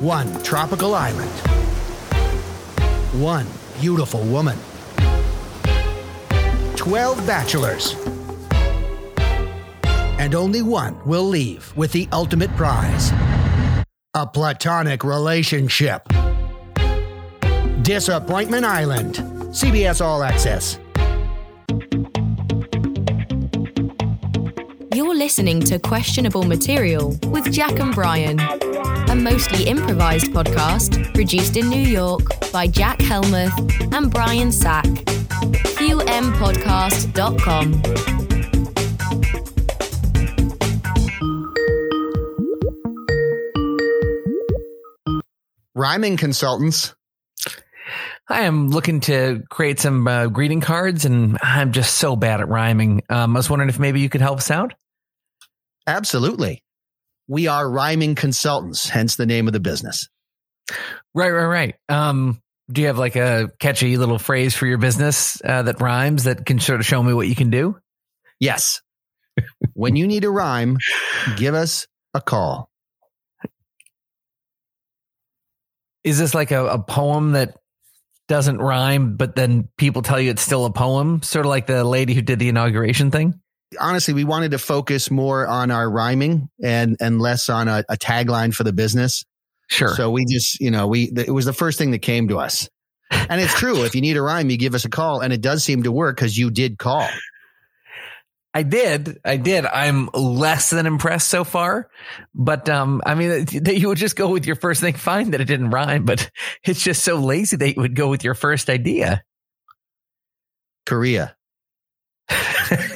one tropical island, one beautiful woman, 12 bachelors, and only one will leave with the ultimate prize. A platonic relationship. Disappointment Island, CBS All Access. You're listening to Questionable Material with Jack and Brian, a mostly improvised podcast produced in New York by Jack Helmuth and Brian Sack. QMpodcast.com. Rhyming consultants. I am looking to create some uh, greeting cards, and I'm just so bad at rhyming. Um, I was wondering if maybe you could help us out. Absolutely. We are rhyming consultants, hence the name of the business. Right, right, right. Um, do you have like a catchy little phrase for your business uh, that rhymes that can sort of show me what you can do? Yes. when you need a rhyme, give us a call. Is this like a, a poem that doesn't rhyme, but then people tell you it's still a poem? Sort of like the lady who did the inauguration thing? Honestly, we wanted to focus more on our rhyming and and less on a, a tagline for the business. Sure. So we just, you know, we it was the first thing that came to us, and it's true. if you need a rhyme, you give us a call, and it does seem to work because you did call. I did. I did. I'm less than impressed so far, but um, I mean, that you would just go with your first thing. Fine that it didn't rhyme, but it's just so lazy that you would go with your first idea. Korea.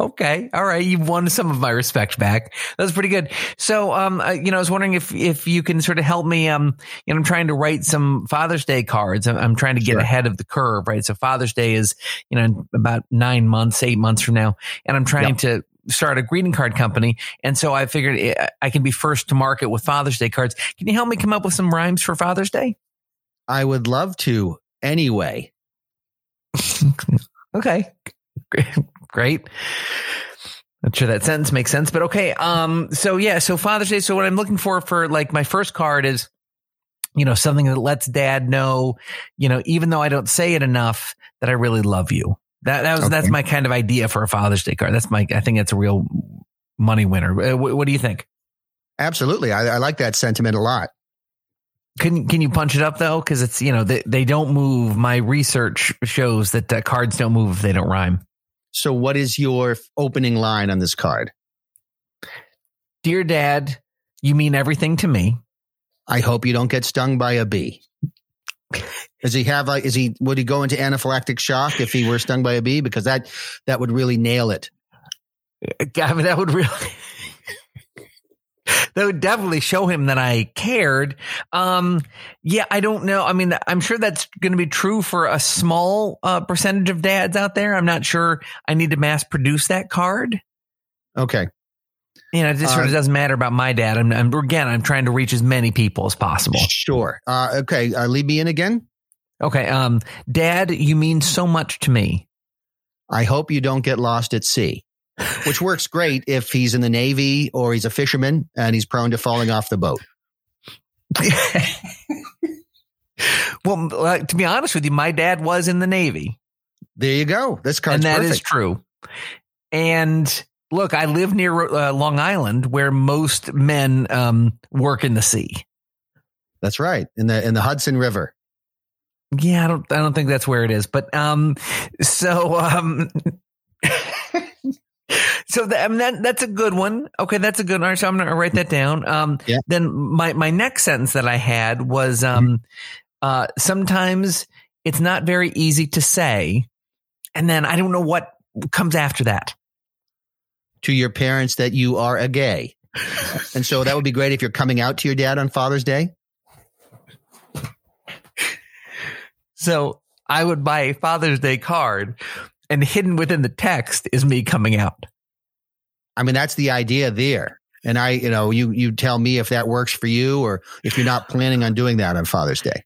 okay. All right. You've won some of my respect back. That's pretty good. So, um, uh, you know, I was wondering if, if you can sort of help me, um, you know, I'm trying to write some Father's Day cards. I'm, I'm trying to get sure. ahead of the curve, right? So Father's Day is, you know, about nine months, eight months from now. And I'm trying yep. to start a greeting card company. And so I figured eh, I can be first to market with Father's Day cards. Can you help me come up with some rhymes for Father's Day? I would love to anyway. okay. Great. Not sure that sentence makes sense, but okay. Um, so yeah, so Father's Day. So what I'm looking for for like my first card is, you know, something that lets dad know, you know, even though I don't say it enough, that I really love you. That, that was, okay. that's my kind of idea for a Father's Day card. That's my, I think that's a real money winner. Uh, what, what do you think? Absolutely. I, I like that sentiment a lot. Can can you punch it up though? Because it's you know they they don't move. My research shows that uh, cards don't move if they don't rhyme. So, what is your opening line on this card? Dear Dad, you mean everything to me. I hope you don't get stung by a bee. Does he have like? Is he? Would he go into anaphylactic shock if he were stung by a bee? Because that that would really nail it. Uh, I mean, that would really that would definitely show him that I cared. Um, yeah, I don't know. I mean, I'm sure that's going to be true for a small uh, percentage of dads out there. I'm not sure I need to mass produce that card. Okay. You know, it just sort of uh, doesn't matter about my dad. I'm, I'm, again, I'm trying to reach as many people as possible. Sure. Uh, okay. Uh, lead me in again. Okay. Um, dad, you mean so much to me. I hope you don't get lost at sea which works great if he's in the Navy or he's a fisherman and he's prone to falling off the boat. well, to be honest with you, my dad was in the Navy. There you go. This and that perfect. is true. And look, I live near uh, Long Island, where most men um, work in the sea. That's right in the in the Hudson River. Yeah, I don't I don't think that's where it is, but um, so um. So the, I mean, that, that's a good one. Okay, that's a good one. So I'm going to write that down. Um, yeah. Then my my next sentence that I had was um, mm-hmm. uh, sometimes it's not very easy to say, and then I don't know what comes after that. To your parents that you are a gay, and so that would be great if you're coming out to your dad on Father's Day. So I would buy a Father's Day card, and hidden within the text is me coming out. I mean, that's the idea there. And I, you know, you you tell me if that works for you or if you're not planning on doing that on Father's Day.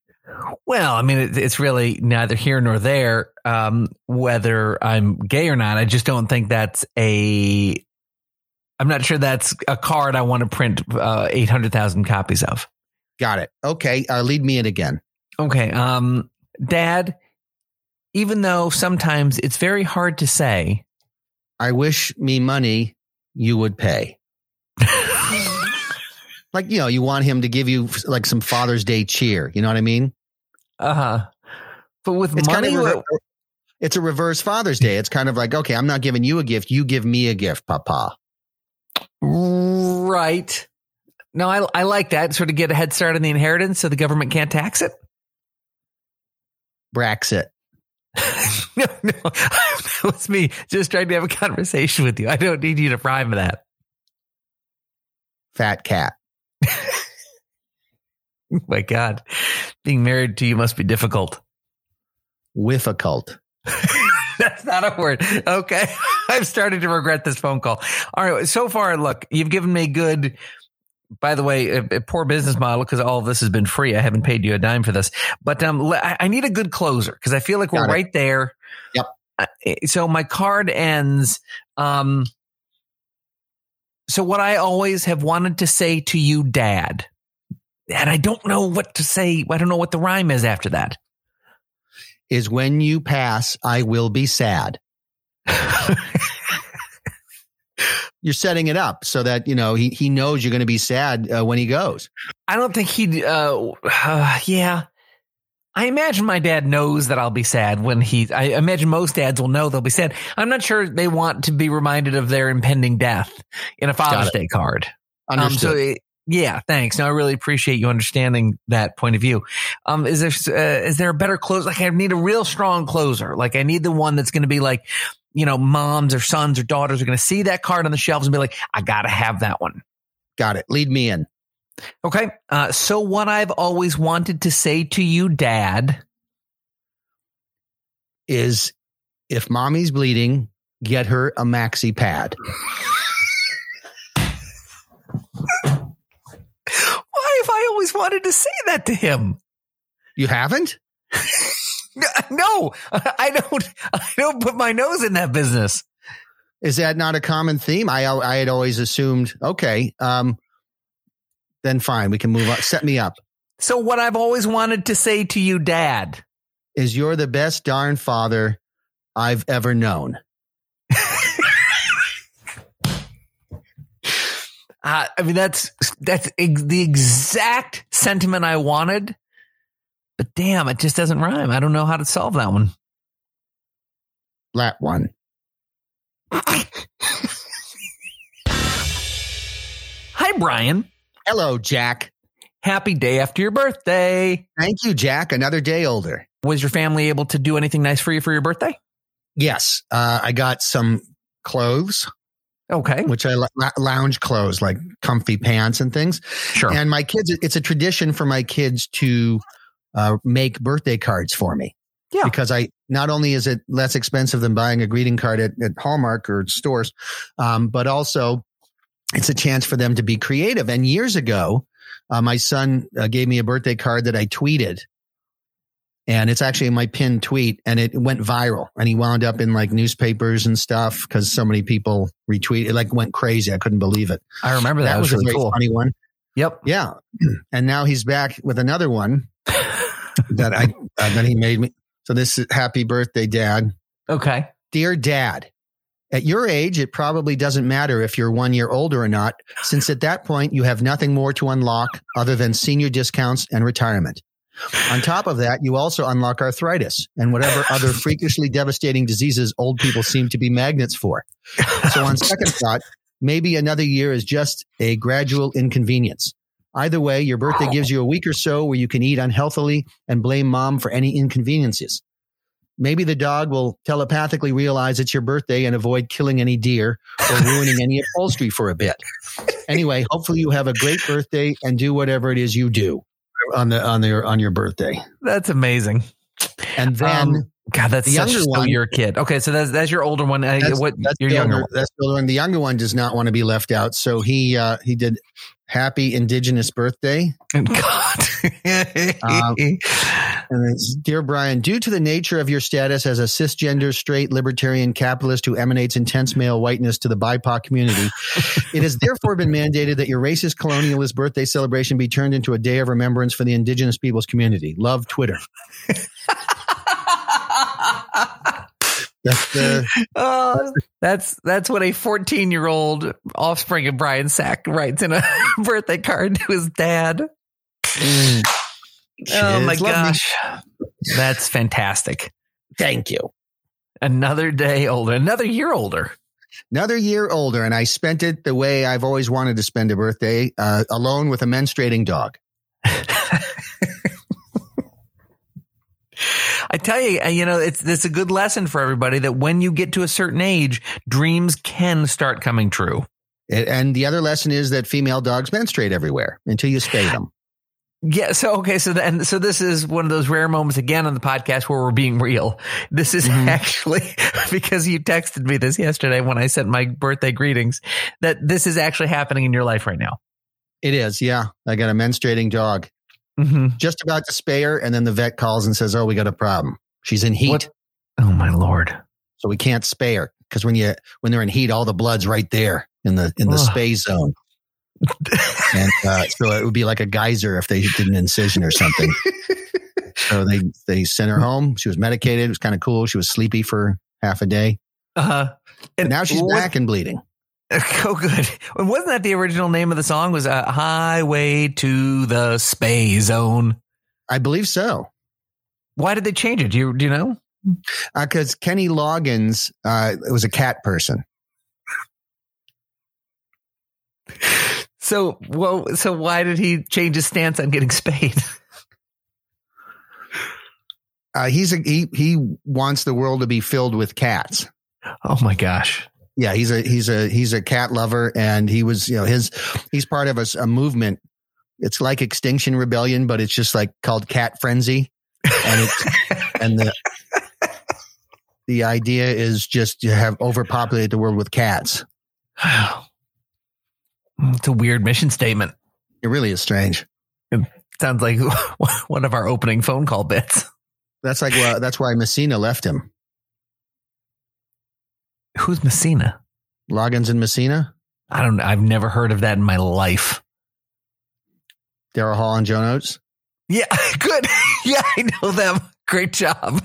Well, I mean, it, it's really neither here nor there um, whether I'm gay or not. I just don't think that's a I'm not sure that's a card I want to print uh, 800,000 copies of. Got it. Okay. Uh, lead me in again. Okay. Um, Dad, even though sometimes it's very hard to say, I wish me money you would pay. like, you know, you want him to give you like some Father's Day cheer. You know what I mean? uh huh. But with It's money, kind of rever- it's a reverse Father's Day. It's kind of like, okay, I'm not giving you a gift. You give me a gift, Papa. right? No, I I like that. Sort of get a head start on the inheritance, so the government can't tax it. Braxit. no, no, that was me just trying to have a conversation with you. I don't need you to prime that. Fat cat. My God, being married to you must be difficult. Difficult. That's not a word. Okay. I've started to regret this phone call. All right. So far, look, you've given me good, by the way, a, a poor business model because all of this has been free. I haven't paid you a dime for this, but um, I, I need a good closer because I feel like we're it. right there. Yep. Uh, So my card ends. Um, so what I always have wanted to say to you, dad, and I don't know what to say. I don't know what the rhyme is after that. Is when you pass, I will be sad. You're setting it up so that, you know, he, he knows you're going to be sad uh, when he goes. I don't think he'd. Uh, uh, yeah, I imagine my dad knows that I'll be sad when he. I imagine most dads will know they'll be sad. I'm not sure they want to be reminded of their impending death in a Father's. Day card. Um, Understood. so it- yeah, thanks. No, I really appreciate you understanding that point of view. Um, is there uh, is there a better close? Like I need a real strong closer. Like I need the one that's going to be like, you know, moms or sons or daughters are going to see that card on the shelves and be like, I got to have that one. Got it. Lead me in. Okay. Uh, so what I've always wanted to say to you, Dad. Is if mommy's bleeding, get her a maxi pad. Why have I always wanted to say that to him? You haven't? No, I don't. I don't put my nose in that business. Is that not a common theme? I I had always assumed. Okay, um, then fine, we can move on. Set me up. So what I've always wanted to say to you, Dad. Is you're the best darn father I've ever known. Uh, I mean, that's that's the exact sentiment I wanted. But damn, it just doesn't rhyme. I don't know how to solve that one. That one. Hi, Brian. Hello, Jack. Happy day after your birthday. Thank you, Jack. Another day older. Was your family able to do anything nice for you for your birthday? Yes, uh, I got some clothes, Okay, which I lounge clothes, like comfy pants and things. sure. And my kids, it's a tradition for my kids to uh, make birthday cards for me. Yeah. Because I not only is it less expensive than buying a greeting card at, at Hallmark or stores, um, but also it's a chance for them to be creative. And years ago, uh, my son uh, gave me a birthday card that I tweeted. And it's actually my pinned tweet and it went viral and he wound up in like newspapers and stuff because so many people retweeted. It like went crazy. I couldn't believe it. I remember that, That, was, was, a really very cool. funny one. Yep. Yeah. And now he's back with another one that I uh, that he made me. So this is happy birthday, Dad. Okay. Dear Dad, at your age, it probably doesn't matter if you're one year older or not, since at that point you have nothing more to unlock other than senior discounts and retirement. On top of that, you also unlock arthritis and whatever other freakishly devastating diseases old people seem to be magnets for. So, on second thought, maybe another year is just a gradual inconvenience. Either way, your birthday gives you a week or so where you can eat unhealthily and blame mom for any inconveniences. Maybe the dog will telepathically realize it's your birthday and avoid killing any deer or ruining any upholstery for a bit. Anyway, hopefully you have a great birthday and do whatever it is you do on the on your on your birthday. That's amazing. And then Um, God, that's the younger one- your kid. Okay, so that's that's your older one. Uh, That's- what that's your the younger older, one? that's the older one. The younger one does not want to be left out, so he uh, he did happy Indigenous birthday. God. Um, And it's, Dear Brian, due to the nature of your status as a cisgender, straight, libertarian capitalist who emanates intense male whiteness to the BIPOC community, it has therefore been mandated that your racist colonialist birthday celebration be turned into a day of remembrance for the indigenous peoples community. Love Twitter. That's Oh, that's that's what a 14 year old offspring of Brian Sack writes in a birthday card to his dad. mm, Oh my kids love me. gosh, that's fantastic! Thank you. Another day older, another year older. Another year older, and I spent it the way I've always wanted to spend a birthday, uh, alone with a menstruating dog. I tell you, uh, you know, it's it's a good lesson for everybody that when you get to a certain age, dreams can start coming true. And the other lesson is that female dogs menstruate everywhere until you spay them. Yeah. So okay. So then, so this is one of those rare moments again on the podcast where we're being real. This is Mhm. actually because you texted me this yesterday when I sent my birthday greetings that this is actually happening in your life right now. It is, yeah. I got a menstruating dog, Mm-hmm. just about to spay her, and then the vet calls and says, "Oh, we got a problem. She's in heat, What? Oh my lord. so we can't spay her because when you when they're in heat, all the blood's right there in the in the Ugh. spay zone." And uh, so it would be like a geyser if they did an incision or something. so they they sent her home. She was medicated. It was kind of cool. She was sleepy for half a day. Uh huh. And now she's what- back and bleeding. Oh, good. And wasn't that the original name of the song? Was uh, "Highway to the Spay Zone"? I believe so. Why did they change it? Do you do you know? Because Kenny Loggins uh, was a cat person. So well, so why did he change his stance on getting spayed? Uh, he's a he he wants the world to be filled with cats. Oh my gosh. Yeah, he's a he's a he's a cat lover, and he was you know his he's part of a movement. It's like Extinction Rebellion, but it's just like called Cat Frenzy, and it's and the the idea is just to have overpopulated the world with cats. It's a weird mission statement. It really is strange. It sounds like one of our opening phone call bits. That's like well, that's why Messina left him. Who's Messina? Loggins and Messina, I don't. I've never heard of that in my life. Daryl Hall and Joe Oates. Yeah, good. yeah, I know them. Great job.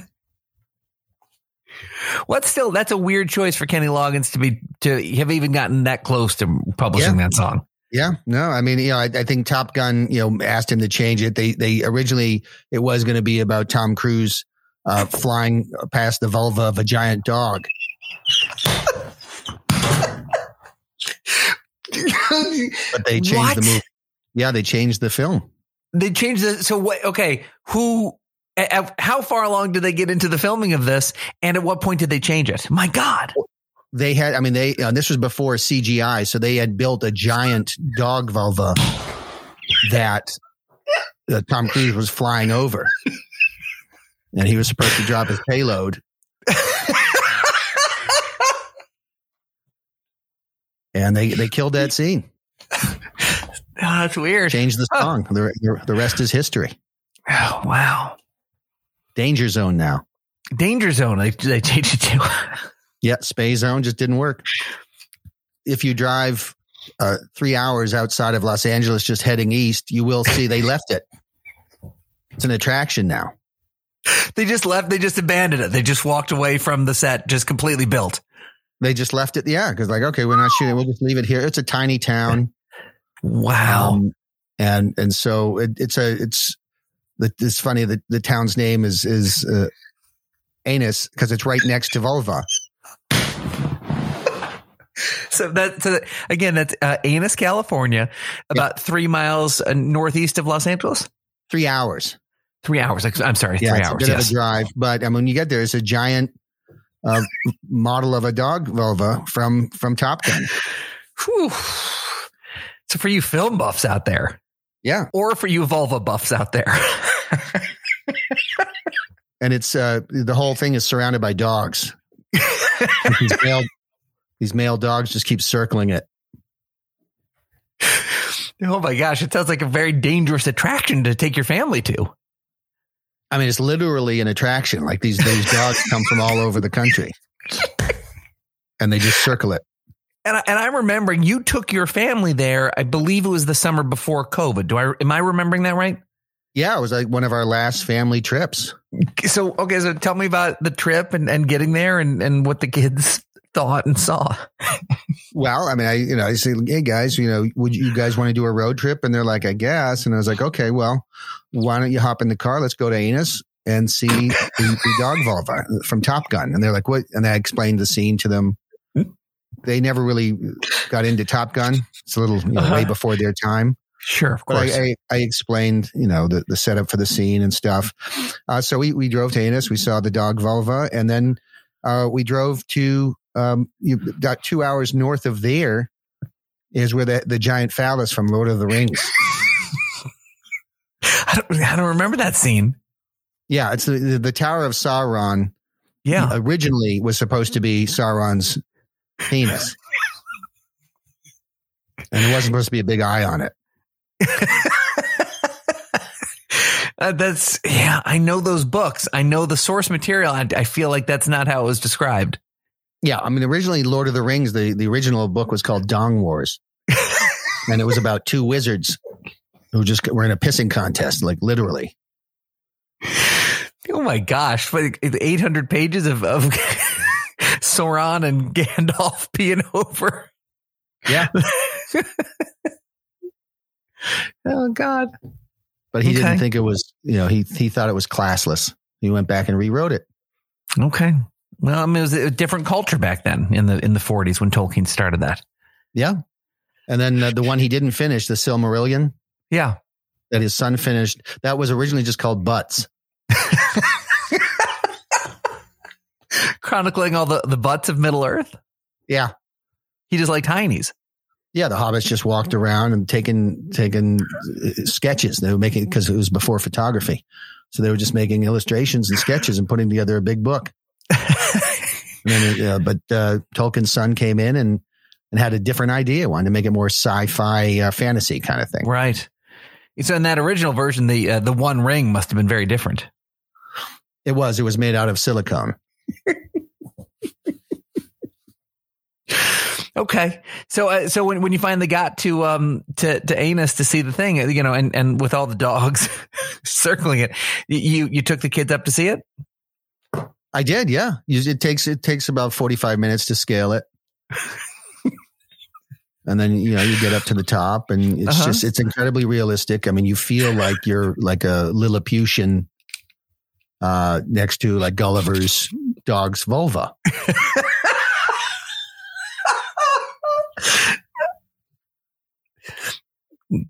What's still that's a weird choice for Kenny Loggins to be to have even gotten that close to publishing that song. Yeah, no, I mean, you know, I, I think Top Gun, you know, asked him to change it. They they originally it was going to be about Tom Cruise uh, flying past the vulva of a giant dog. But they changed What? the movie. Yeah, they changed the film. They changed the so what okay, who how far along did they get into the filming of this and at what point did they change it? My god. They had, I mean, they uh, this was before CGI, so they had built a giant dog vulva that uh, Tom Cruise was flying over, and he was supposed to drop his payload. And they, they killed that scene. Oh, that's weird. Changed the song. The, the, the rest is history. Oh, wow. Danger zone now. Danger zone. They, they changed it to. Yeah, Spay Zone just didn't work. If you drive uh, three hours outside of Los Angeles, just heading east, you will see they left it. It's an attraction now. they just left. They just abandoned it. They just walked away from the set, just completely built. They just left it. Yeah, because like, okay, we're not shooting. We'll just leave it here. It's a tiny town, Wow. um, and and so it, it's a it's it's funny that the town's name is is uh, Anus because it's right next to Vulva. So that, so that again, that's uh, Anus, California, about three miles uh, northeast of Los Angeles. Three hours. Three hours. I'm sorry, Yeah, three it's hours. a bit Yes. of a drive, but I mean, when you get there, it's a giant uh, model of a dog vulva from from Top Gun. Whew. So for you film buffs out there, Yeah, or for you vulva buffs out there, and it's uh, the whole thing is surrounded by dogs. these male these male dogs just keep circling it. oh my gosh, it sounds like a very dangerous attraction to take your family to. I mean, it's literally an attraction. Like these these dogs come from all over the country, and they just circle it. And I, and I'm remembering you took your family there. I believe it was the summer before COVID. Do I am I remembering that right? Yeah, it was like one of our last family trips. So okay, so tell me about the trip and, and getting there and, and what the kids thought and saw. well, I mean, I you know I say, hey guys, you know, would you guys want to do a road trip? And they're like, I guess. And I was like, okay, well, why don't you hop in the car? Let's go to Ennis and see the, the dog vulva from Top Gun. And they're like, what? And I explained the scene to them. They never really got into Top Gun. It's a little you know, uh-huh. way before their time. Sure, of course. I, I, I, explained, you know, the, the setup for the scene and stuff. Uh, so we, we drove to Ennis. We saw the dog vulva, and then uh, we drove to um, you got two hours north of there is where the, the giant phallus from Lord of the Rings. I don't, I don't remember that scene. Yeah, it's the, the Tower of Sauron. Yeah, originally was supposed to be Sauron's penis, and it wasn't supposed to be a big eye on it. uh, that's yeah. I know those books. I know the source material. I, I feel like that's not how it was described. Yeah, I mean, originally Lord of the Rings, the the original book was called Dong Wars, and it was about two wizards who just were in a pissing contest, like literally. Oh my gosh! Eight hundred pages of, of Sauron and Gandalf peeing over. Yeah. oh God. But he okay. didn't think it was, you know, he he thought it was classless. He went back and rewrote it. Okay. Well, I mean, it was a different culture back then in the in the 40s when Tolkien started that. Yeah. And then uh, the one he didn't finish, the Silmarillion. Yeah. That his son finished. That was originally just called Butts. Chronicling all the, the butts of Middle Earth. Yeah. He just liked heinies. Yeah, the hobbits just walked around and taking taking uh, sketches. They were making because it was before photography, so they were just making illustrations and sketches and putting together a big book. then, uh, but uh, Tolkien's son came in and and had a different idea, wanted to make it more sci-fi uh, fantasy kind of thing. Right. So in that original version, the uh, the One Ring must have been very different. It was. It was made out of silicone. Okay, so uh, so when, when you finally got to um to to Ennis to see the thing, you know, and and with all the dogs circling it, you you took the kids up to see it. I did, yeah. It takes it takes about forty five minutes to scale it, and then you know you get up to the top, and it's uh-huh. just it's incredibly realistic. I mean, you feel like you're like a Lilliputian uh, next to like Gulliver's dog's vulva.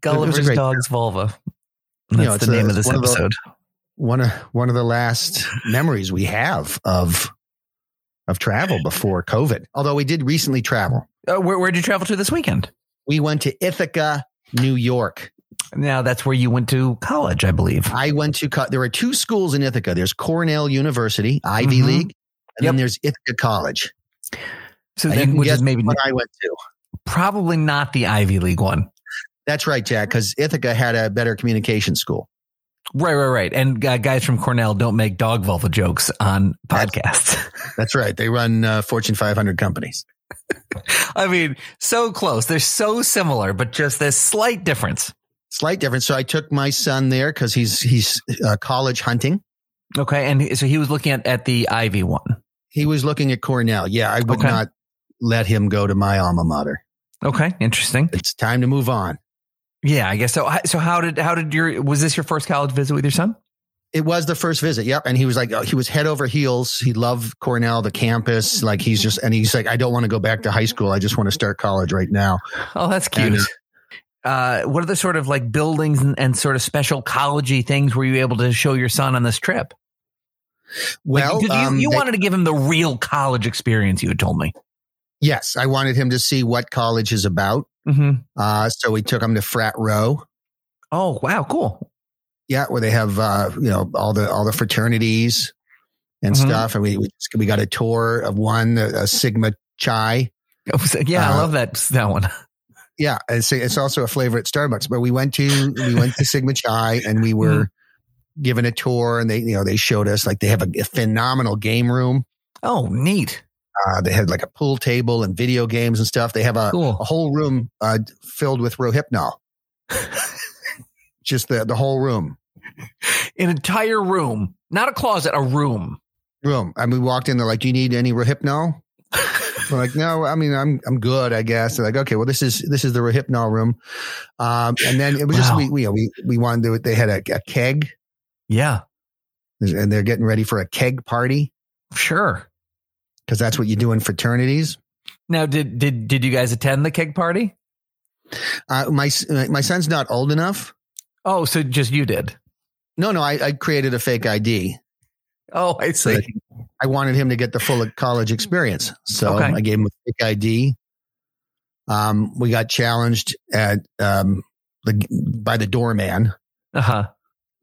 Gulliver's Dog's Vulva. That's you know, the name a, of this one episode. Of the, one of one of the last memories we have of of travel before COVID. Although we did recently travel. Uh, where where did you travel to this weekend? We went to Ithaca, New York. Now that's where you went to college, I believe. I went to. there are two schools in Ithaca. There's Cornell University, Ivy mm-hmm. League, and yep. then there's Ithaca College. So then, which is maybe what I went to. Probably not the Ivy League one. That's right, Jack, because Ithaca had a better communication school. Right, right, right. And uh, guys from Cornell don't make dog vulva jokes on podcasts. That's, that's right. They run uh, Fortune 500 companies. I mean, so close. They're so similar, but just this slight difference. Slight difference. So I took my son there because he's he's uh, college hunting. Okay, and so he was looking at at the Ivy one. He was looking at Cornell. Yeah, I would okay. not let him go to my alma mater. Okay, interesting. It's time to move on. Yeah, I guess so. So how did how did your was this your first college visit with your son? It was the first visit. Yep. And he was like, oh, he was head over heels. He loved Cornell, the campus. Like he's just, and he's like, I don't want to go back to high school. I just want to start college right now. Oh, that's cute. And, uh, what are the sort of like buildings and, and, sort of special collegey things were you able to show your son on this trip? Well, like, you, um, you they, wanted to give him the real college experience. You had told me. Yes, I wanted him to see what college is about. Mm-hmm. Uh, so we took him to Frat Row. Oh wow, cool. Yeah, where they have uh, you know all the all the fraternities and mm-hmm. stuff, and we, we we got a tour of one, a, a Sigma Chi. Oh, yeah, uh, I love that that one. Yeah, it's it's also a flavor at Starbucks. But we went to we went to Sigma Chi, and we were. Given a tour, and they you know they showed us like they have a, a phenomenal game room. Oh, neat. Uh, they had like a pool table and video games and stuff. They have a, Cool. a whole room uh, filled with Rohypnol. Just the the whole room. An entire room, not a closet, a room. Room. I mean, we walked in. They're like, "Do you need any Rohypnol?" We're like, "No, I mean, I'm I'm good, I guess." They're like, "Okay, well, this is this is the Rohypnol room," um, and then it was just Wow. we we we, we wanted to. They had a, a keg, Yeah, and they're getting ready for a keg party sure. because that's what you do in fraternities. Now, did did did you guys attend the keg party? Uh, my my son's not old enough. Oh, so just you did. No, no, I, I created a fake ID. Oh, I see. I wanted him to get the full college experience. So Okay. I gave him a fake ID. Um, we got challenged at um, the by the doorman. Uh huh.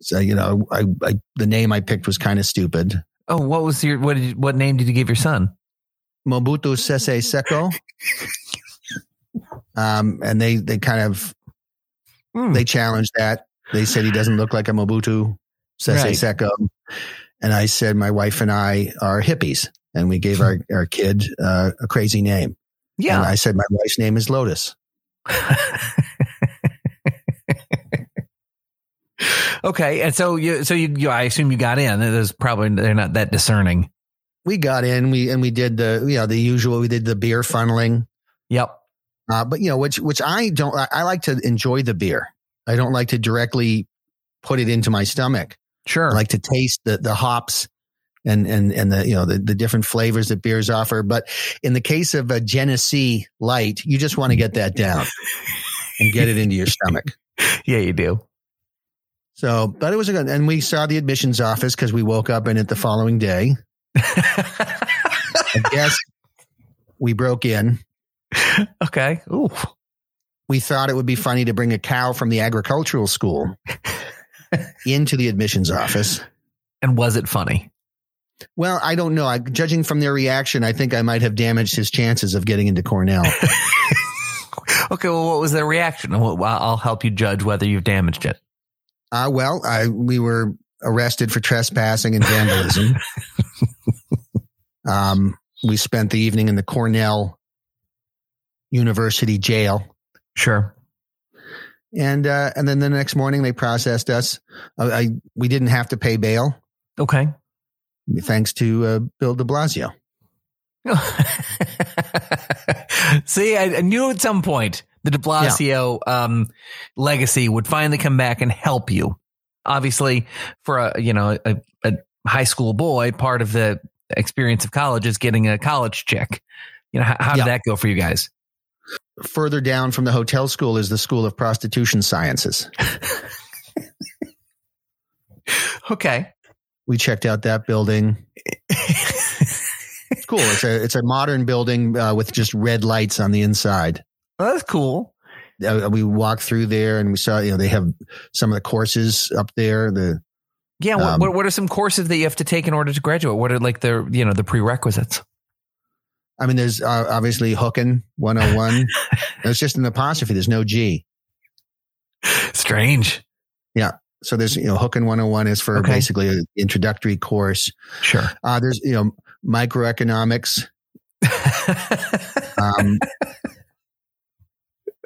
So you know, I, I the name I picked was kind of stupid. Oh, what was your what? Did you, what name did you give your son? Mobutu Sese Seko. um, and they they kind of Hmm. they challenged that. They said he doesn't look like a Mobutu Sese Right. Seko. And I said my wife and I are hippies, and we gave our our kid uh, a crazy name. And yeah. I said my wife's name is Lotus. okay, and so you so you, you I assume you got in. There's probably they're not that discerning. We got in, we and we did the you know the usual. We did the beer funneling, Yep. uh, but you know which which I don't. I, I like to enjoy the beer. I don't like to directly put it into my stomach. Sure. I like to taste the the hops and and and the you know the, the different flavors that beers offer. But in the case of a Genesee Light, you just want to get that down and get it into your stomach. yeah, you do. So, but it was a good, and we saw the admissions office because we woke up in it the following day. I guess we broke in. okay. Ooh. We thought it would be funny to bring a cow from the agricultural school into the admissions office. And was it funny? Well, I don't know. I, judging from their reaction, I think I might have damaged his chances of getting into Cornell. Okay. Well, what was their reaction? I'll help you judge whether you've damaged it. Uh, well, I, we were arrested for trespassing and vandalism. um, we spent the evening in the Cornell University jail. Sure. And, uh, and then the next morning they processed us. Uh, I, we didn't have to pay bail Okay. thanks to, uh, Bill de Blasio. See, I, I knew at some point the De Blasio um, legacy would finally come back and help you. Obviously, for a you know a, a high school boy, part of the experience of college is getting a college check. You know, how, how did Yeah. that go for you guys? Further down from the hotel school is the School of Prostitution Sciences. Okay. We checked out that building. It's cool. It's a, it's a modern building uh, with just red lights on the inside. Well, that's cool. uh, we walked through there and we saw you know they have some of the courses up there the Yeah. What, Um, what what are some courses that you have to take in order to graduate? What are like the you know the prerequisites? i mean there's uh, obviously hooking 101 it's just an apostrophe there's no g Strange. Yeah. So there's you know hooking 101 is for Okay. basically an introductory course Sure. uh, there's you know microeconomics um,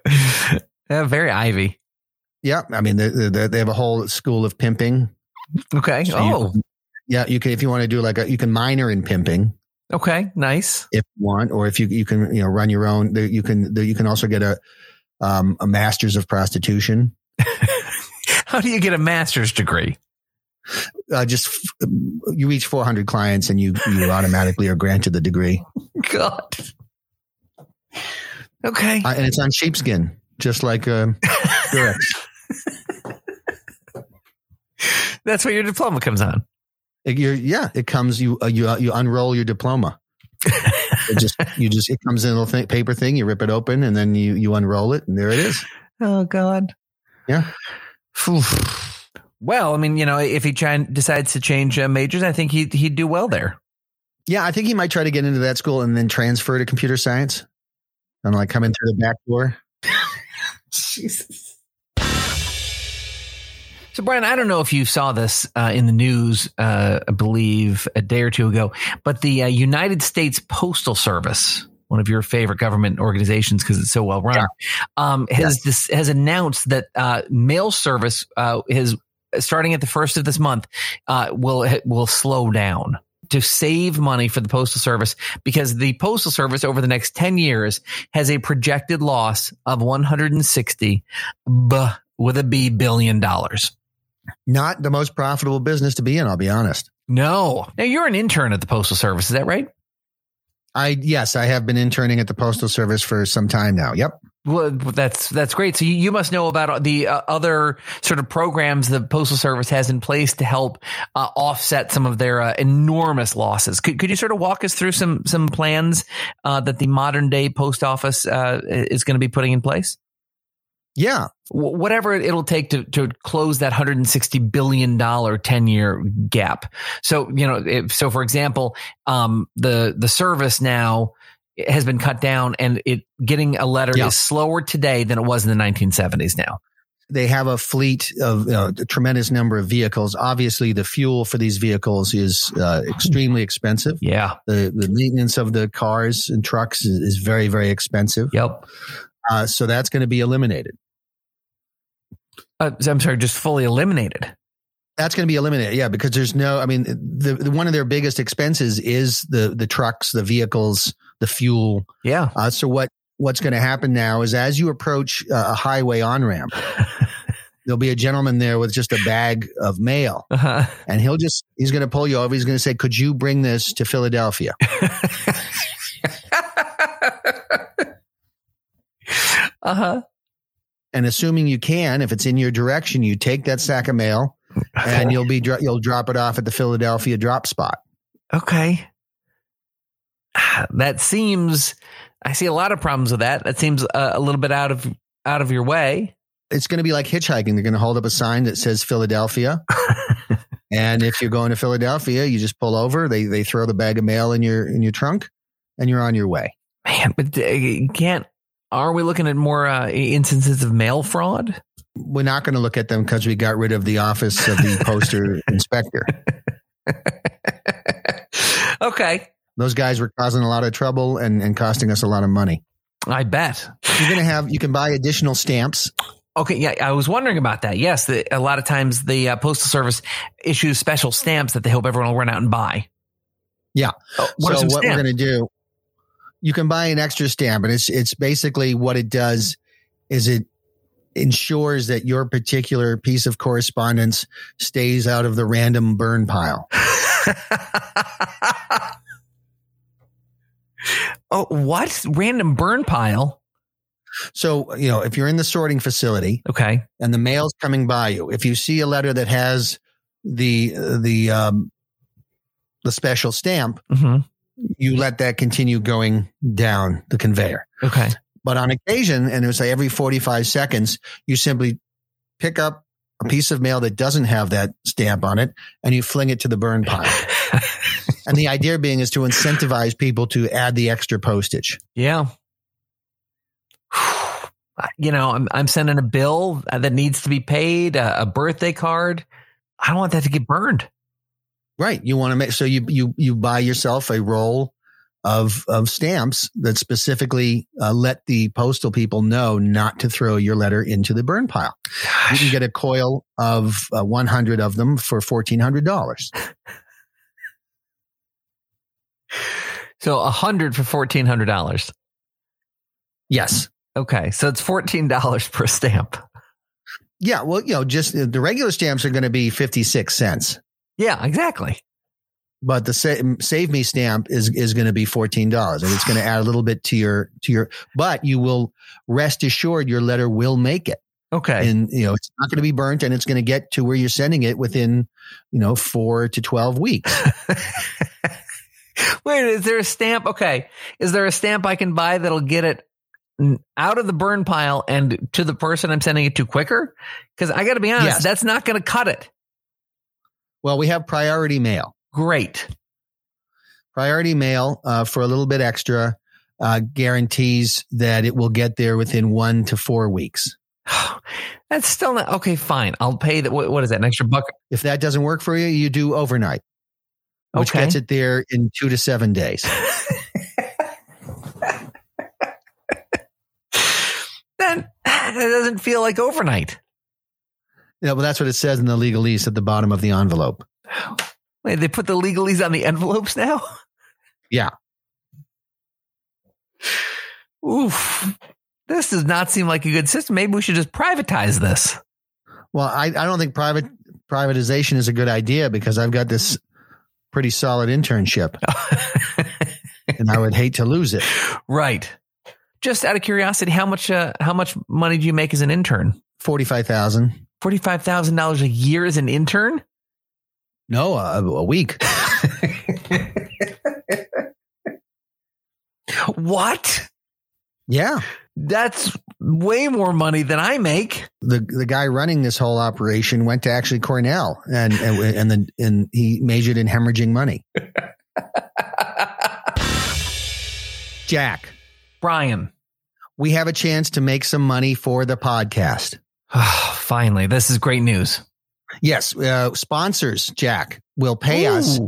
yeah, very Ivy. yeah i mean they, they, they have a whole school of pimping Okay. So you- oh, yeah you can if you want to do like a you can minor in pimping okay. Nice. if you want, or if you you can you know run your own. You can you can also get a um, a master's of prostitution. How do you get a master's degree? Uh, just f- you reach 400 clients and you you automatically are granted the degree, God. Okay. uh, and it's on sheepskin, just like uh, That's where your diploma comes on. It- you're, yeah, it comes you uh, you uh, you unroll your diploma. it just you just it comes in a little thing, paper thing. You rip it open and then you you unroll it, and there it is. Oh God. Yeah. Phew. Well, I mean, you know, if he try, decides to change uh, majors, I think he he'd do well there. Yeah, I think he might try to get into that school and then transfer to computer science, and like coming through the back door. Jesus. So, Brian, I don't know if you saw this uh, in the news, uh, I believe a day or two ago, but the uh, United States Postal Service, one of your favorite government organizations because it's so well run, yeah. um, has yes. this, has announced that uh, mail service uh, is starting at the first of this month uh, will will slow down to save money for the postal service because the postal service over the next 10 years has a projected loss of 160 b with a b billion dollars not the most profitable business to be in, I'll be honest. No. Now you're an intern at the Postal Service, is that right? I yes, I have been interning at the Postal Service for some time now. Yep. Well, that's that's great. So you, you must know about the uh, other sort of programs the Postal Service has in place to help uh, offset some of their uh, enormous losses. Could, could you sort of walk us through some some plans uh, that the modern day post office uh, is going to be putting in place? Yeah. Whatever it'll take to, to close that $160 billion 10 year gap. So, you know, if, so for example, um, the, the service now has been cut down and it getting a letter yeah. is slower today than it was in the 1970s now. They have a fleet of a tremendous number of vehicles. Obviously, the fuel for these vehicles is uh, extremely expensive. Yeah. The, the maintenance of the cars and trucks is, is very, very expensive. Yep. Uh, so that's going to be eliminated. Uh, I'm sorry, just fully eliminated. That's going to be eliminated, yeah, because there's no. I mean, the, the, one of their biggest expenses is the the trucks, the vehicles, the fuel. Yeah. Uh, so what what's going to happen now is as you approach a highway on ramp, there'll be a gentleman there with just a bag of mail, uh-huh. and he'll just he's going to pull you over. He's going to say, "Could you bring this to Philadelphia?" uh huh. And assuming you can, if it's in your direction, you take that sack of mail and you'll be, you'll drop it off at the Philadelphia drop spot. Okay. That seems, I see a lot of problems with that. That seems a, a little bit out of, out of your way. It's going to be like hitchhiking. They're going to hold up a sign that says Philadelphia. and if you're going to Philadelphia, you just pull over. They, they throw the bag of mail in your, in your trunk and you're on your way. Man, but uh, can't are we looking at more uh, instances of mail fraud? We're not going to look at them because we got rid of the office of the poster inspector. okay. Those guys were causing a lot of trouble and, and costing us a lot of money. I bet. You're going to have, you can buy additional stamps. Okay, yeah, I was wondering about that. Yes, the, a lot of times the uh, postal service issues special stamps that they hope everyone will run out and buy. Yeah. Oh, what so what we're going to do, you can buy an extra stamp, and it's it's basically what it does is it ensures that your particular piece of correspondence stays out of the random burn pile. oh, what random burn pile? So, you know, if you're in the sorting facility, okay, and the mail's coming by you, if you see a letter that has the the um, the special stamp, mm-hmm you let that continue going down the conveyor. Okay. But on occasion, and it was say every 45 seconds, you simply pick up a piece of mail that doesn't have that stamp on it and you fling it to the burn pile. and the idea being is to incentivize people to add the extra postage. Yeah. You know, I'm, I'm sending a bill that needs to be paid, a, a birthday card. I don't want that to get burned. Right. You want to make so you you you buy yourself a roll of of stamps that specifically uh, let the postal people know not to throw your letter into the burn pile. Gosh. You can get a coil of uh, 100 of them for $1400. so a 100 for $1400. Yes. Okay. So it's $14 per stamp. Yeah, well, you know, just the regular stamps are going to be 56 cents. Yeah, exactly. But the save, save me stamp is is going to be fourteen dollars, and it's going to add a little bit to your to your. But you will rest assured your letter will make it. Okay, and you know it's not going to be burnt, and it's going to get to where you're sending it within you know four to twelve weeks. Wait, is there a stamp? Okay, is there a stamp I can buy that'll get it out of the burn pile and to the person I'm sending it to quicker? Because I got to be honest, yes. that's not going to cut it. Well, we have priority mail. Great. Priority mail uh, for a little bit extra uh, guarantees that it will get there within one to four weeks. That's still not okay. Fine, I'll pay that. What, what is that? An extra buck? If that doesn't work for you, you do overnight, which Okay. gets it there in two to seven days. Then that doesn't feel like overnight. Yeah, well, that's what it says in the legalese at the bottom of the envelope. Wait, they put the legalese on the envelopes now. Yeah. Oof. This does not seem like a good system. Maybe we should just privatize this. Well, I, I don't think private privatization is a good idea because I've got this pretty solid internship and I would hate to lose it. right. Just out of curiosity, how much uh, how much money do you make as an intern? 45,000. Forty five thousand dollars a year as an intern. No, a, a week. What? Yeah. That's way more money than I make. The the guy running this whole operation went to actually Cornell and and and, then and he majored in hemorrhaging money. Jack, Brian. we have a chance to make some money for the podcast. Finally, this is great news. Yes, uh, sponsors, Jack, will pay us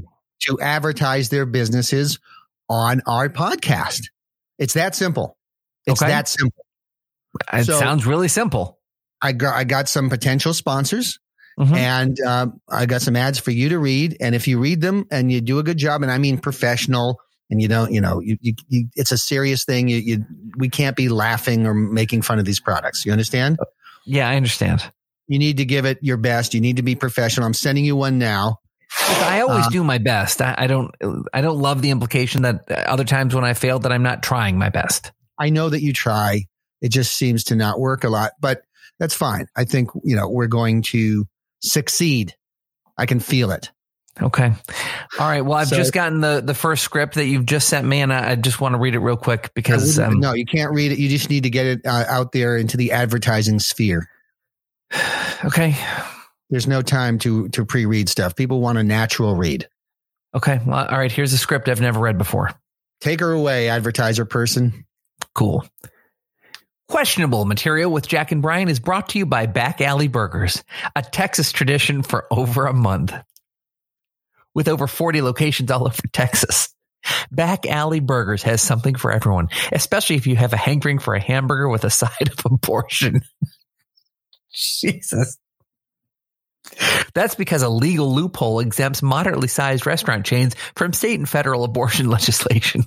to advertise their businesses on our podcast. It's that simple. It's Okay. that simple. It So- sounds really simple. I got I got some potential sponsors Mhm. and um, I got some ads for you to read. And if you read them and you do a good job, and I mean professional, and you don't, you know, you, you, you it's a serious thing. You, you we can't be laughing or making fun of these products. You understand? Yeah, I understand. You need to give it your best. You need to be professional. I'm sending you one now. I always Uh, do my best. I, I don't. I don't love the implication that other times when I failed that I'm not trying my best. I know that you try. It just seems to not work a lot, but that's fine. I think, you know, we're going to succeed. I can feel it. Okay. All right. Well, I've So- just gotten the the first script that you've just sent me, and I, I just want to read it real quick because um, no, you can't read it. You just need to get it uh, out there into the advertising sphere. okay, There's no time to to pre-read stuff. People want a natural read. okay. Well, all right. Here's a script I've never read before. Take her away, advertiser person. Cool. Questionable material with Jack and Brian is brought to you by Back Alley Burgers, a Texas tradition for over a month. With over 40 locations all over Texas, Back Alley Burgers has something for everyone, especially if you have a hankering for a hamburger with a side of abortion. Jesus. That's because a legal loophole exempts moderately sized restaurant chains from state and federal abortion legislation.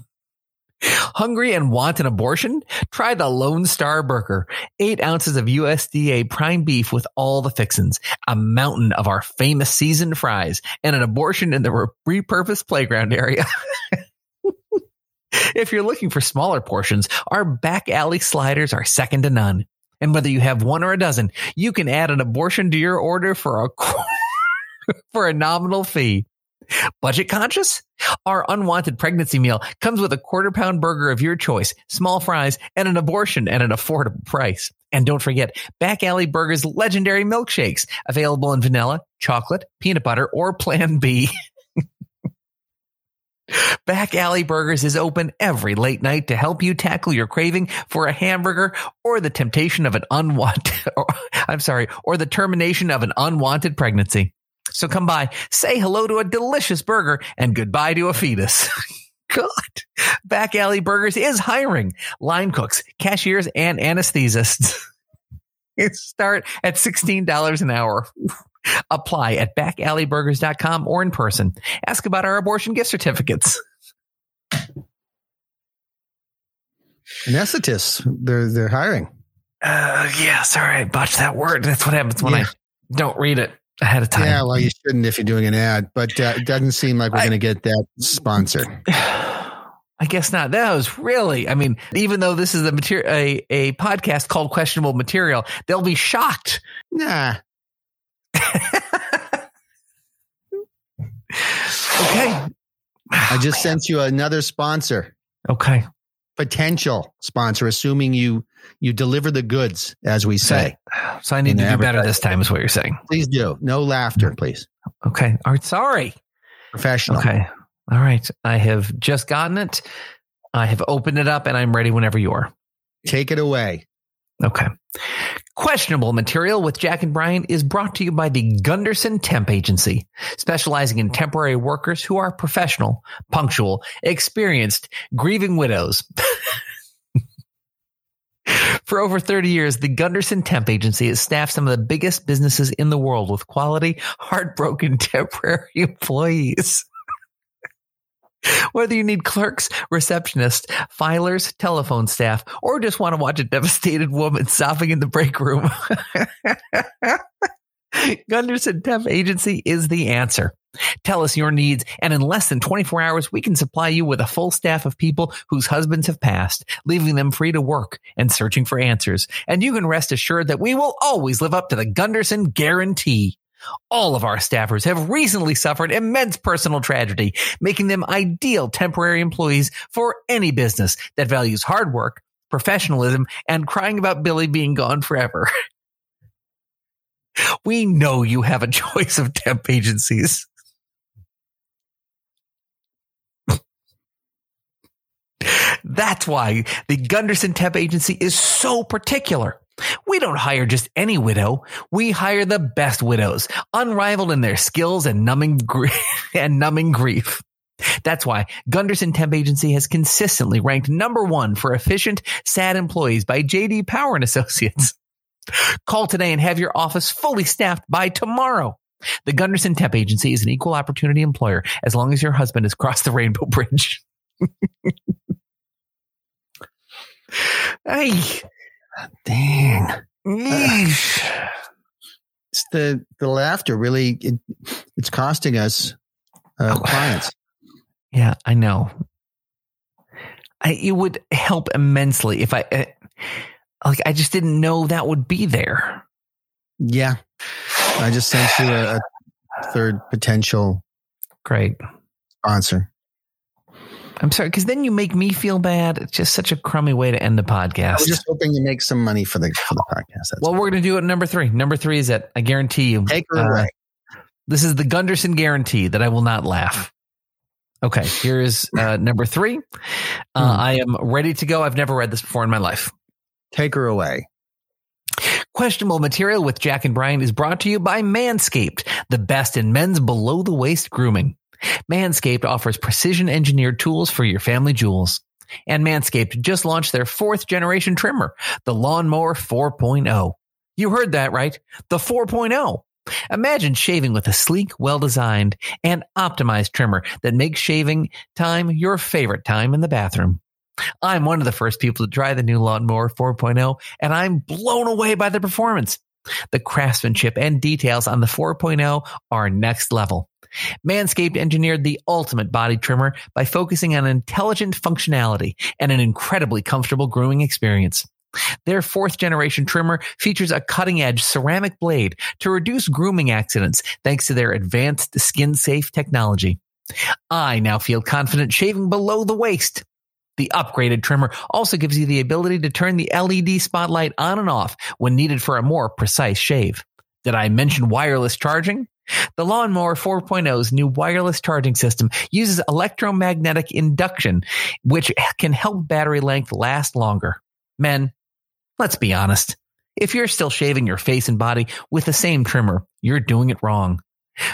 Hungry and want an abortion? Try the Lone Star Burger. Eight ounces of USDA prime beef with all the fixins, a mountain of our famous seasoned fries, and an abortion in the re- repurposed playground area. if you're looking for smaller portions, our back alley sliders are second to none. And whether you have one or a dozen, you can add an abortion to your order for a for a nominal fee. Budget conscious? Our unwanted pregnancy meal comes with a quarter pound burger of your choice, small fries, and an abortion at an affordable price. And don't forget Back Alley Burger's legendary milkshakes, available in vanilla, chocolate, peanut butter, or Plan B. Back Alley Burgers is open every late night to help you tackle your craving for a hamburger or the temptation of an unwanted, or, I'm sorry, or the termination of an unwanted pregnancy. So come by, say hello to a delicious burger and goodbye to a fetus. God. Back Alley Burgers is hiring line cooks, cashiers, and anesthesists. It start at $16 an hour. Apply at backalleyburgers.com or in person. Ask about our abortion gift certificates. Anesthetists, they're they're hiring. Uh, yeah, sorry, I botched that word. That's what happens when Yeah. I don't read it ahead of time. Yeah, well, you shouldn't if you're doing an ad, but uh, it doesn't seem like we're going to get that sponsor. I guess not. That was really, I mean, even though this is a material, a, a podcast called questionable material, they'll be shocked. Nah, Okay. I just sent you another sponsor, Okay. potential sponsor, assuming you you deliver the goods, as we say. So I need to do better this time, is what you're saying. Please do. No laughter, please. Okay. All right. Sorry. Professional. Okay. All right. I have just gotten it. I have opened it up and I'm ready whenever you are. Take it away. Okay. Questionable material with Jack and Brian is brought to you by the Gunderson Temp Agency, specializing in temporary workers who are professional, punctual, experienced, grieving widows. For over 30 years, the Gunderson Temp Agency has staffed some of the biggest businesses in the world with quality, heartbroken temporary employees. Whether you need clerks, receptionists, filers, telephone staff, or just want to watch a devastated woman sobbing in the break room, Gunderson Temp Agency is the answer. Tell us your needs, and in less than 24 hours, we can supply you with a full staff of people whose husbands have passed, leaving them free to work and searching for answers. And you can rest assured that we will always live up to the Gunderson guarantee. All of our staffers have recently suffered immense personal tragedy, making them ideal temporary employees for any business that values hard work, professionalism, and crying about Billy being gone forever. We know you have a choice of temp agencies. That's why the Gunderson Temp Agency is so particular. We don't hire just any widow. We hire the best widows, unrivaled in their skills and numbing gr- and numbing grief. That's why Gunderson Temp Agency has consistently ranked number one for efficient, sad employees by JD Power and Associates. Call today and have your office fully staffed by tomorrow. The Gunderson Temp Agency is an equal opportunity employer as long as your husband has crossed the rainbow bridge. hey, Dang. It's the, the laughter really, it, it's costing us uh, Oh. clients. Yeah, I know. I, it would help immensely if I, uh, like, I just didn't know that would be there. Yeah. I just sent you a, a third potential Great. sponsor. I'm sorry, because then you make me feel bad. It's just such a crummy way to end the podcast. I podcast. was just hoping to make some money for the for the podcast. That's well, we're going to do it number three. Number three is it. I guarantee you. take her Uh, away. This is the Gunderson guarantee that I will not laugh. Okay, here is uh, number three. Uh, Hmm. I am ready to go. I've never read this before in my life. Take her away. Questionable material with Jack and Brian is brought to you by Manscaped, the best in men's below the waist grooming. Manscaped offers precision engineered tools for your family jewels. And Manscaped just launched their fourth generation trimmer, the Lawnmower 4.0. You heard that right. The 4.0. Imagine shaving with a sleek, well designed, and optimized trimmer that makes shaving time your favorite time in the bathroom. I'm one of the first people to try the new Lawnmower 4.0, and I'm blown away by the performance. The craftsmanship and details on the 4.0 are next level. Manscaped engineered the ultimate body trimmer by focusing on intelligent functionality and an incredibly comfortable grooming experience. Their fourth generation trimmer features a cutting edge ceramic blade to reduce grooming accidents thanks to their advanced skin safe technology. I now feel confident shaving below the waist. The upgraded trimmer also gives you the ability to turn the LED spotlight on and off when needed for a more precise shave. Did I mention wireless charging? The Lawnmower 4.0's new wireless charging system uses electromagnetic induction, which can help battery length last longer. Men, let's be honest. If you're still shaving your face and body with the same trimmer, you're doing it wrong.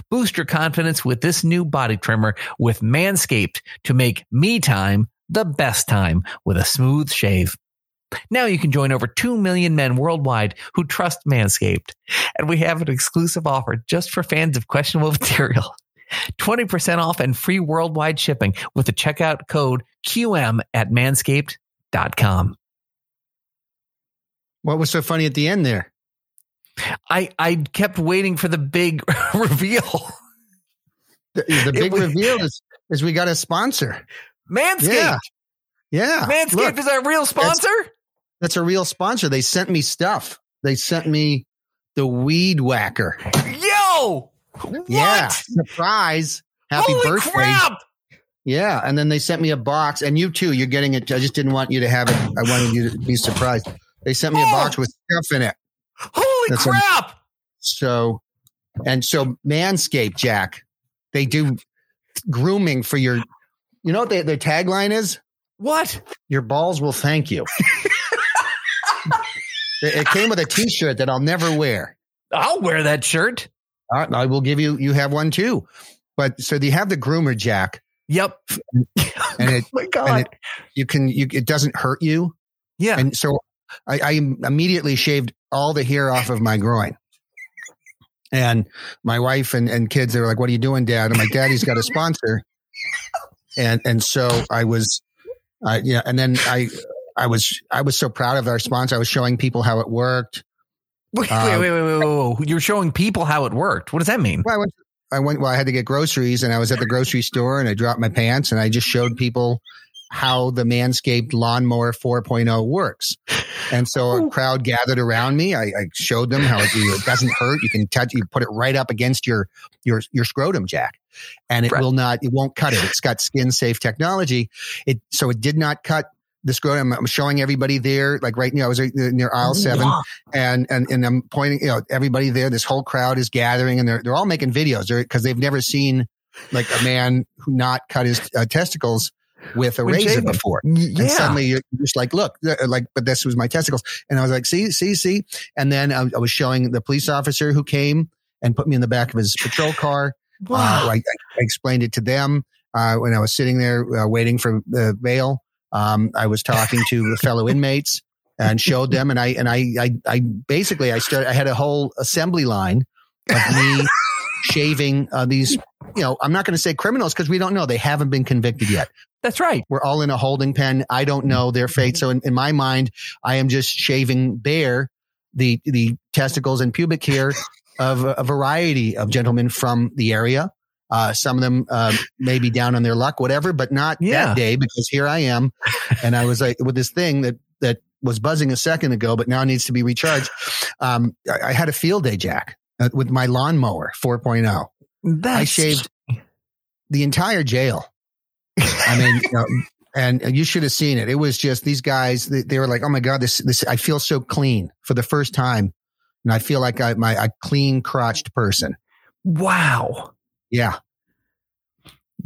Boost your confidence with this new body trimmer with Manscaped to make me time the best time with a smooth shave. Now you can join over 2 million men worldwide who trust Manscaped. And we have an exclusive offer just for fans of questionable material. 20% off and free worldwide shipping with the checkout code QM at manscaped.com. What was so funny at the end there? I, I kept waiting for the big reveal. The, the big was- reveal is is we got a sponsor. Manscaped. Yeah. Yeah. Manscaped Look, is our real sponsor. that's a real sponsor. They sent me stuff. They sent me the weed whacker. Yo, Yeah. What? Surprise. Happy Holy birthday. crap! Yeah. And then they sent me a box, and you too. You're getting it. I just didn't want you to have it. I wanted you to be surprised. They sent me a Oh. box with stuff in it. Holy That's a- crap! So, and so Manscaped, Jack, they do grooming for your, you know what they, their tagline is? what? Your balls will thank you. It, it came with a T-shirt that I'll never wear. I'll wear that shirt. Uh, I will give you. You have one too. But so you have the groomer jack, Yep. and it oh my God. and it, you can you it doesn't hurt you. yeah. And so I, I immediately shaved all the hair off of my groin. And my wife and, and kids, they were like, What are you doing, Dad? I'm like, Daddy's got a sponsor. And and so I was I yeah, and then I I was I was so proud of our sponsor. I was showing people how it worked. wait, wait, um, wait, wait, wait, wait, wait. You're showing people how it worked. What does that mean? Well, I went I went well, I had to get groceries and I was at the grocery store and I dropped my pants and I just showed people how the Manscaped Lawnmower 4.0 works. And so a crowd gathered around me. I, I showed them how it, it doesn't hurt. You can touch, you put it right up against your, your, your scrotum jack and it Right. will not, it won't cut it. It's got skin safe technology. It, so it did not cut the scrotum. I'm showing everybody there, like right now, I was near aisle seven Wow. and, and, and I'm pointing, you know, everybody there, this whole crowd is gathering and they're, they're all making videos because they've never seen like a man who not cut his uh, testicles with a When razor shaving. before. Yeah. And suddenly you're just like, look, uh, like, but this was my testicles. And I was like, see, see, see. And then I, I was showing the police officer who came and put me in the back of his patrol car. wow. Uh, I, I explained it to them uh, when I was sitting there uh, waiting for the bail. Um, I was talking to the fellow inmates and showed them, and I and I I, I basically I started. I had a whole assembly line of me shaving uh, these. You know, I'm not going to say criminals because we don't know; they haven't been convicted yet. That's right. We're all in a holding pen. I don't know their fate. So in, in my mind, I am just shaving bare the the testicles and pubic hair of a, a variety of gentlemen from the area. Uh, some of them uh, may be down on their luck, whatever, but not Yeah. that day because here I am, and I was like with this thing that that was buzzing a second ago, but now needs to be recharged. Um, I, I had a field day, Jack, uh, with my lawnmower 4.0. That's I shaved the entire jail. I mean, you know, and you should have seen it. It was just these guys. They, they were like, "Oh my god, this this I feel so clean for the first time, and I feel like I my a clean crotched person." Wow. Yeah,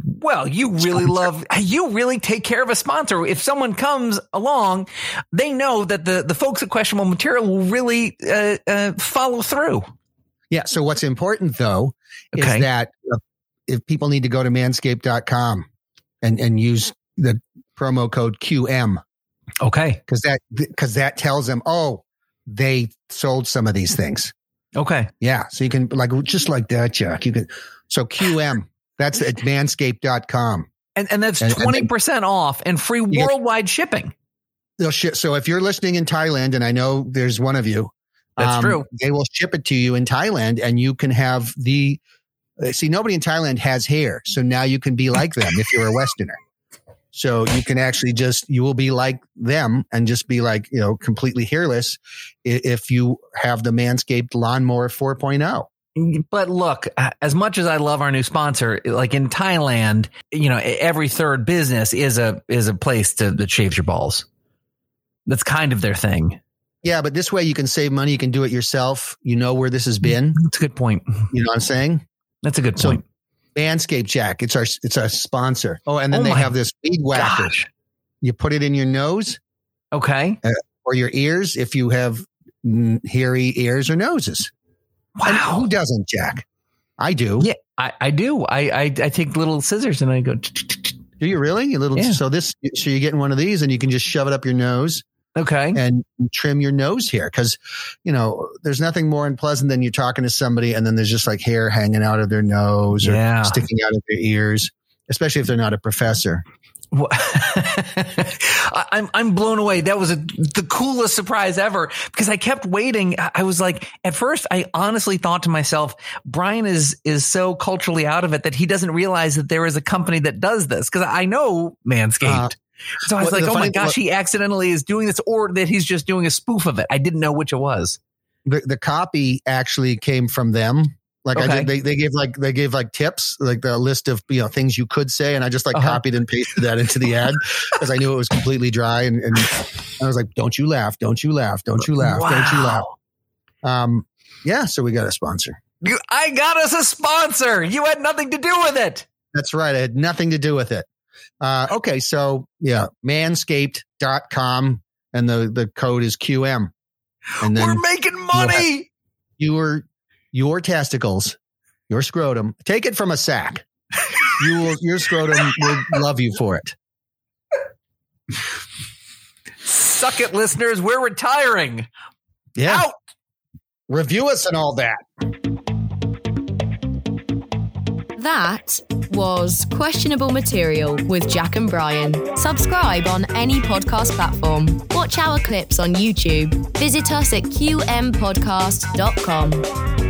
Well, you really love, you really take care of a sponsor. If someone comes along, they know that the, the folks at Questionable Material will really uh, uh, follow through. yeah. So what's important though Okay. is that if people need to go to manscaped.com and and use the promo code QM Okay. because that because that tells them, oh, they sold some of these things. Okay. Yeah. So you can like just like that, Jack. You can so QM. That's at manscaped.com. And, and that's And- and- 20% off and free get- worldwide shipping. They'll ship. So if you're listening in Thailand, and I know there's one of you, um, That's true. They will ship it to you in Thailand, and you can have the. Uh, See, nobody in Thailand has hair, so now you can be like them if you're a Westerner. So you can actually just you will be like them and just be like you know completely hairless if you have the Manscaped Lawnmower oh. 4.0. But look, uh, as much as I love our new sponsor, like in Thailand, you know, every third business is a is a place to that shaves your balls. That's kind of their thing. Yeah, but this way you can save money. You can do it yourself. You know where this has been. That's a good point. You know what I'm saying? That's a good So, point. Manscaped Jack. It's our it's our sponsor. Oh, and then Oh they have this weed whacker. Gosh. You put it in your nose Okay. Uh, or your ears if you have hairy ears or noses. And Wow. who doesn't, Jack? I do. Yeah, I, I do. I, I I take little scissors and I go. Do you really? A little. So this, so you're getting one of these, and you can just shove it up your nose Okay. and trim your nose hair because, you know, there's nothing more unpleasant than you're talking to somebody and then there's just like hair hanging out of their nose Yeah. or sticking out of their ears, especially if they're not a professor. I'm I'm blown away. That was a, the coolest surprise ever because I kept waiting. I I was like, at first, I honestly thought to myself, Brian is is so culturally out of it that he doesn't realize that there is a company that does this. Because I know Manscaped. Uh, so I was well, like, oh my funny- gosh, he accidentally is doing this, or that he's just doing a spoof of it. I didn't know which it was. the, the copy actually came from them. Like I did, they, they gave like, they gave like tips, like the list of, you know, things you could say. And I just like Uh-huh. copied and pasted that into the ad because I knew it was completely dry. And, and I was like, don't you laugh. Don't you laugh. Don't you laugh. Don't you laugh. Um, yeah. So we got a sponsor. You- I got us a sponsor. You had nothing to do with it. That's right. I had nothing to do with it. Uh, okay. So yeah, manscaped.com and the, the code is QM. and then We're making money. your your testicles, your scrotum. Take it from a sack. You will. Your scrotum will love you for it. Suck it, listeners. We're retiring. Yeah. Out. Review us and all that. That was Questionable Material with Jack and Brian. Subscribe on any podcast platform. Watch our clips on YouTube. Visit us at qmpodcast.com.